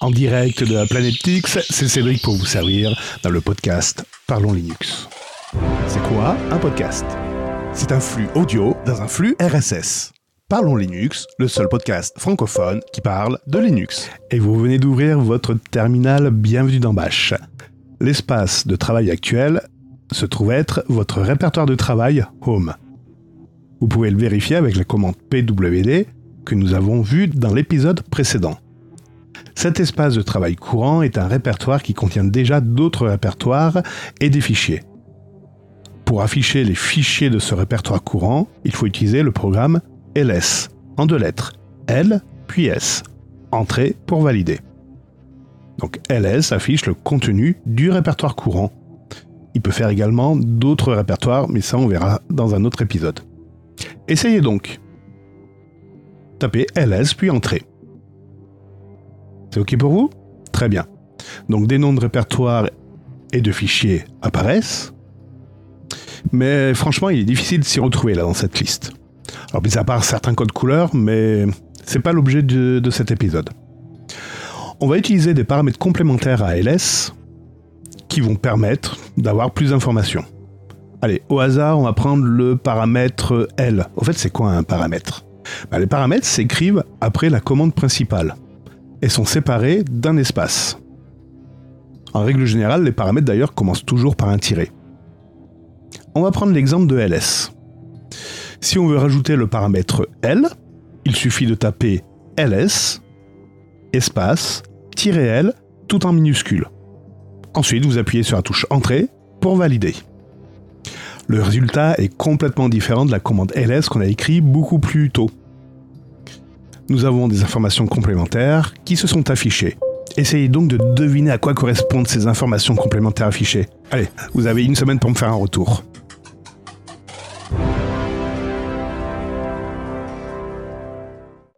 En direct de la planète X, c'est Cédric pour vous servir dans le podcast Parlons Linux. C'est quoi un podcast? C'est un flux audio dans un flux RSS. Parlons Linux, le seul podcast francophone qui parle de Linux. Et vous venez d'ouvrir votre terminal Bienvenue dans Bash. L'espace de travail actuel se trouve être votre répertoire de travail Home. Vous pouvez le vérifier avec la commande pwd que nous avons vu dans l'épisode précédent. Cet espace de travail courant est un répertoire qui contient déjà d'autres répertoires et des fichiers. Pour afficher les fichiers de ce répertoire courant, il faut utiliser le programme ls, en deux lettres, L puis S, entrée pour valider. Donc ls affiche le contenu du répertoire courant. Il peut faire également d'autres répertoires, mais ça on verra dans un autre épisode. Essayez donc. Tapez ls puis entrée. C'est OK pour vous? Très bien. Donc des noms de répertoires et de fichiers apparaissent. Mais franchement, il est difficile de s'y retrouver là dans cette liste. Alors, mis à part certains codes couleurs, mais c'est pas l'objet de, de, cet épisode. On va utiliser des paramètres complémentaires à ls qui vont permettre d'avoir plus d'informations. Allez, au hasard, on va prendre le paramètre L. Au fait, c'est quoi un paramètre? Ben, Les paramètres s'écrivent après la commande principale et sont séparés d'un espace. En règle générale, les paramètres d'ailleurs commencent toujours par un tiret. On va prendre l'exemple de ls. Si on veut rajouter le paramètre L, il suffit de taper ls, espace, -l, tout en minuscule. Ensuite, vous appuyez sur la touche Entrée pour valider. Le résultat est complètement différent de la commande ls qu'on a écrit beaucoup plus tôt nous avons des informations complémentaires qui se sont affichées. Essayez donc de deviner à quoi correspondent ces informations complémentaires affichées. Allez, vous avez une semaine pour me faire un retour.